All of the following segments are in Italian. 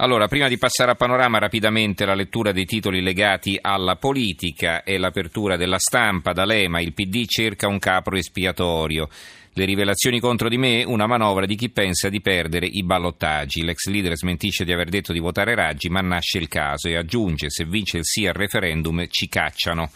Allora, prima di passare a panorama, rapidamente la lettura dei titoli legati alla politica e l'apertura della stampa. D'Alema, il PD cerca un capro espiatorio. Le rivelazioni contro di me, una manovra di chi pensa di perdere i ballottaggi. L'ex leader smentisce di aver detto di votare Raggi, ma nasce il caso e aggiunge: se vince il sì al referendum ci cacciano.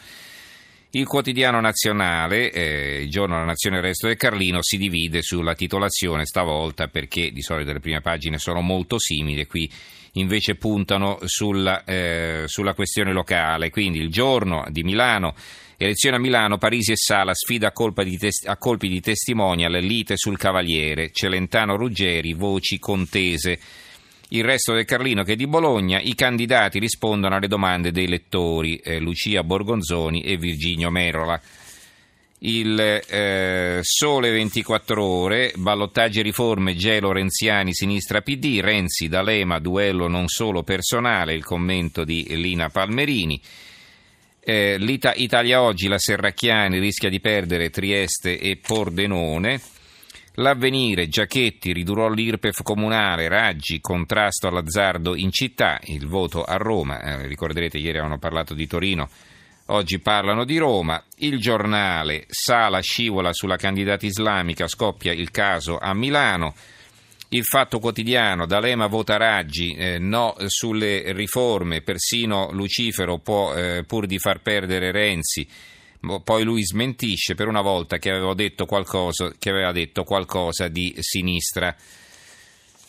Il quotidiano nazionale, eh, il giorno della nazione il resto del Carlino, si divide sulla titolazione stavolta perché di solito le prime pagine sono molto simili, qui invece puntano sulla, eh, sulla questione locale. Quindi il giorno di Milano, elezione a Milano, Parisi e Sala, sfida a, di tes- a colpi di testimonial, lite sul Cavaliere, Celentano Ruggeri, voci contese il resto del Carlino che è di Bologna, i candidati rispondono alle domande dei lettori, eh, Lucia Borgonzoni e Virginio Merola. Il eh, Sole 24 Ore, ballottaggi e riforme, Gelo Renziani, Sinistra PD, Renzi, D'Alema, duello non solo personale, il commento di Lina Palmerini. Eh, Italia Oggi, la Serracchiani rischia di perdere Trieste e Pordenone. L'avvenire, Giachetti, ridurrò l'IRPEF comunale, Raggi, contrasto all'azzardo in città, il voto a Roma, eh, ricorderete ieri avevano parlato di Torino, oggi parlano di Roma, il giornale, Sala scivola sulla candidata islamica, scoppia il caso a Milano, il fatto quotidiano, D'Alema vota Raggi, eh, no sulle riforme, persino Lucifero può, eh, pur di far perdere Renzi, poi lui smentisce per una volta che, detto qualcosa, che aveva detto qualcosa di sinistra.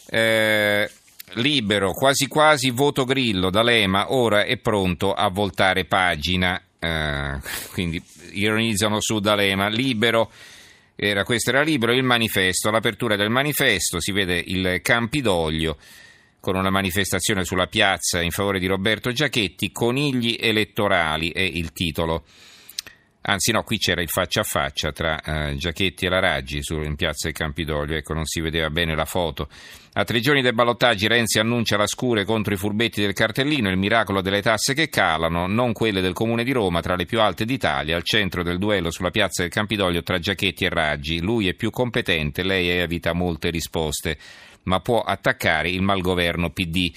Eh, libero, quasi quasi voto Grillo, D'Alema ora è pronto a voltare pagina. Eh, quindi ironizzano su D'Alema. Libero. Era, questo era libero il manifesto, all'apertura del manifesto si vede il Campidoglio con una manifestazione sulla piazza in favore di Roberto Giachetti, conigli elettorali è il titolo. Anzi no, qui c'era il faccia a faccia tra eh, Giachetti e la Raggi su, in piazza del Campidoglio, ecco non si vedeva bene la foto. A tre giorni dei ballottaggi Renzi annuncia la scure contro i furbetti del cartellino, il miracolo delle tasse che calano, non quelle del Comune di Roma, tra le più alte d'Italia, al centro del duello sulla piazza del Campidoglio tra Giachetti e Raggi. Lui è più competente, lei evita molte risposte, ma può attaccare il malgoverno PD.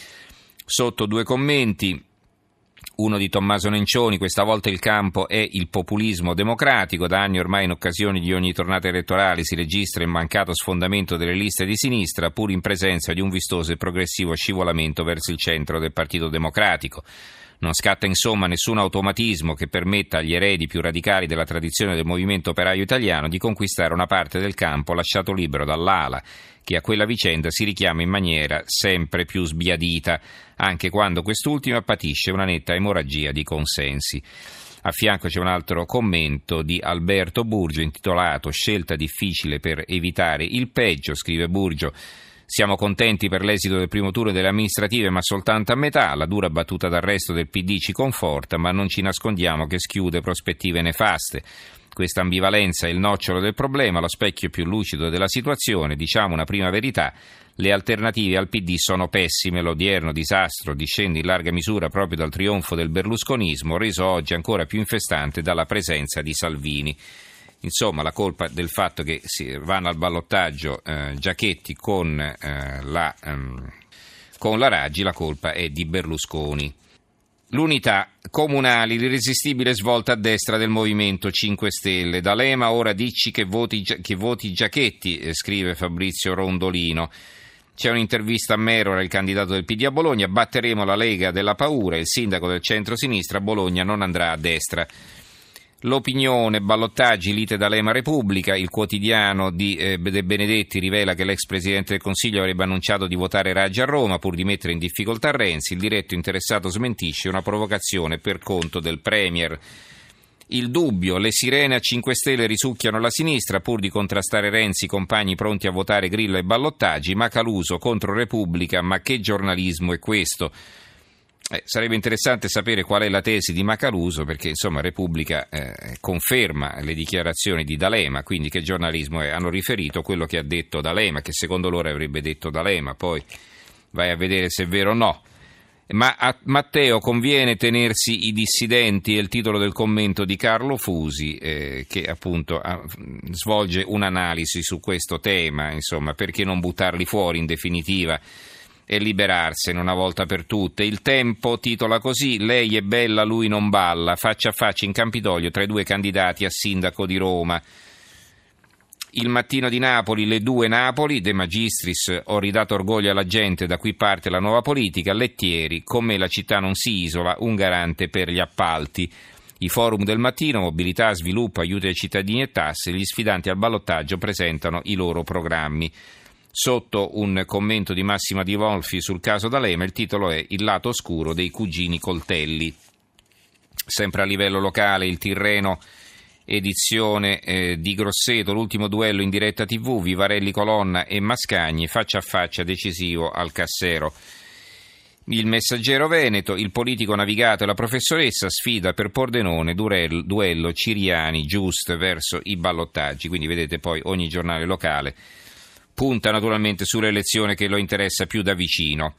Sotto due commenti uno di Tommaso Nencioni, questa volta il campo è il populismo democratico, da anni ormai in occasione di ogni tornata elettorale si registra il mancato sfondamento delle liste di sinistra, pur in presenza di un vistoso e progressivo scivolamento verso il centro del Partito Democratico. Non scatta insomma nessun automatismo che permetta agli eredi più radicali della tradizione del movimento operaio italiano di conquistare una parte del campo lasciato libero dall'ala, che a quella vicenda si richiama in maniera sempre più sbiadita, anche quando quest'ultima patisce una netta emorragia di consensi. A fianco c'è un altro commento di Alberto Burgio intitolato Scelta difficile per evitare il peggio, scrive Burgio. Siamo contenti per l'esito del primo turno delle amministrative, ma soltanto a metà. La dura battuta d'arresto del PD ci conforta, ma non ci nascondiamo che schiude prospettive nefaste. Questa ambivalenza è il nocciolo del problema, lo specchio più lucido della situazione. Diciamo una prima verità. Le alternative al PD sono pessime, l'odierno disastro discende in larga misura proprio dal trionfo del berlusconismo, reso oggi ancora più infestante dalla presenza di Salvini. Insomma, la colpa del fatto che vanno al ballottaggio eh, Giachetti con, eh, la, ehm, con la Raggi, la colpa è di Berlusconi. L'unità comunali, l'irresistibile svolta a destra del Movimento 5 Stelle. D'Alema ora dici che voti, che voti Giachetti, eh, scrive Fabrizio Rondolino. C'è un'intervista a Merora, il candidato del PD a Bologna. Batteremo la Lega della paura. Il sindaco del centro-sinistra a Bologna non andrà a destra. L'opinione, ballottaggi, lite d'Alema Repubblica, il quotidiano di eh, De Benedetti rivela che l'ex Presidente del Consiglio avrebbe annunciato di votare Raggi a Roma pur di mettere in difficoltà Renzi, il diretto interessato smentisce una provocazione per conto del Premier. Il dubbio, le sirene a 5 Stelle risucchiano la sinistra pur di contrastare Renzi, compagni pronti a votare Grillo e ballottaggi, Macaluso contro Repubblica, ma che giornalismo è questo? Eh, sarebbe interessante sapere qual è la tesi di Macaluso perché insomma Repubblica eh, conferma le dichiarazioni di D'Alema, quindi che giornalismo è? Hanno riferito quello che ha detto D'Alema, che secondo loro avrebbe detto D'Alema, poi vai a vedere se è vero o no. Ma a Matteo conviene tenersi i dissidenti, è il titolo del commento di Carlo Fusi, eh, che appunto ah, svolge un'analisi su questo tema, insomma, perché non buttarli fuori in definitiva e liberarsene una volta per tutte. Il tempo titola così: Lei è bella, lui non balla, faccia a faccia in Campidoglio tra i due candidati a sindaco di Roma. Il mattino di Napoli, le due Napoli, De Magistris, ho ridato orgoglio alla gente, da qui parte la nuova politica, Lettieri, con me la città non si isola, un garante per gli appalti. I forum del mattino, mobilità, sviluppo, aiuto ai cittadini e tasse, gli sfidanti al ballottaggio presentano i loro programmi. Sotto un commento di Massima Di Volfi sul caso D'Alema, il titolo è Il lato oscuro dei cugini coltelli. Sempre a livello locale, il Tirreno edizione eh, di Grosseto, l'ultimo duello in diretta TV, Vivarelli Colonna e Mascagni, faccia a faccia decisivo al Cassero. Il messaggero Veneto, il politico navigato e la professoressa sfida per Pordenone, duello, Ciriani, Giust verso i ballottaggi. Quindi vedete poi ogni giornale locale punta naturalmente sull'elezione che lo interessa più da vicino.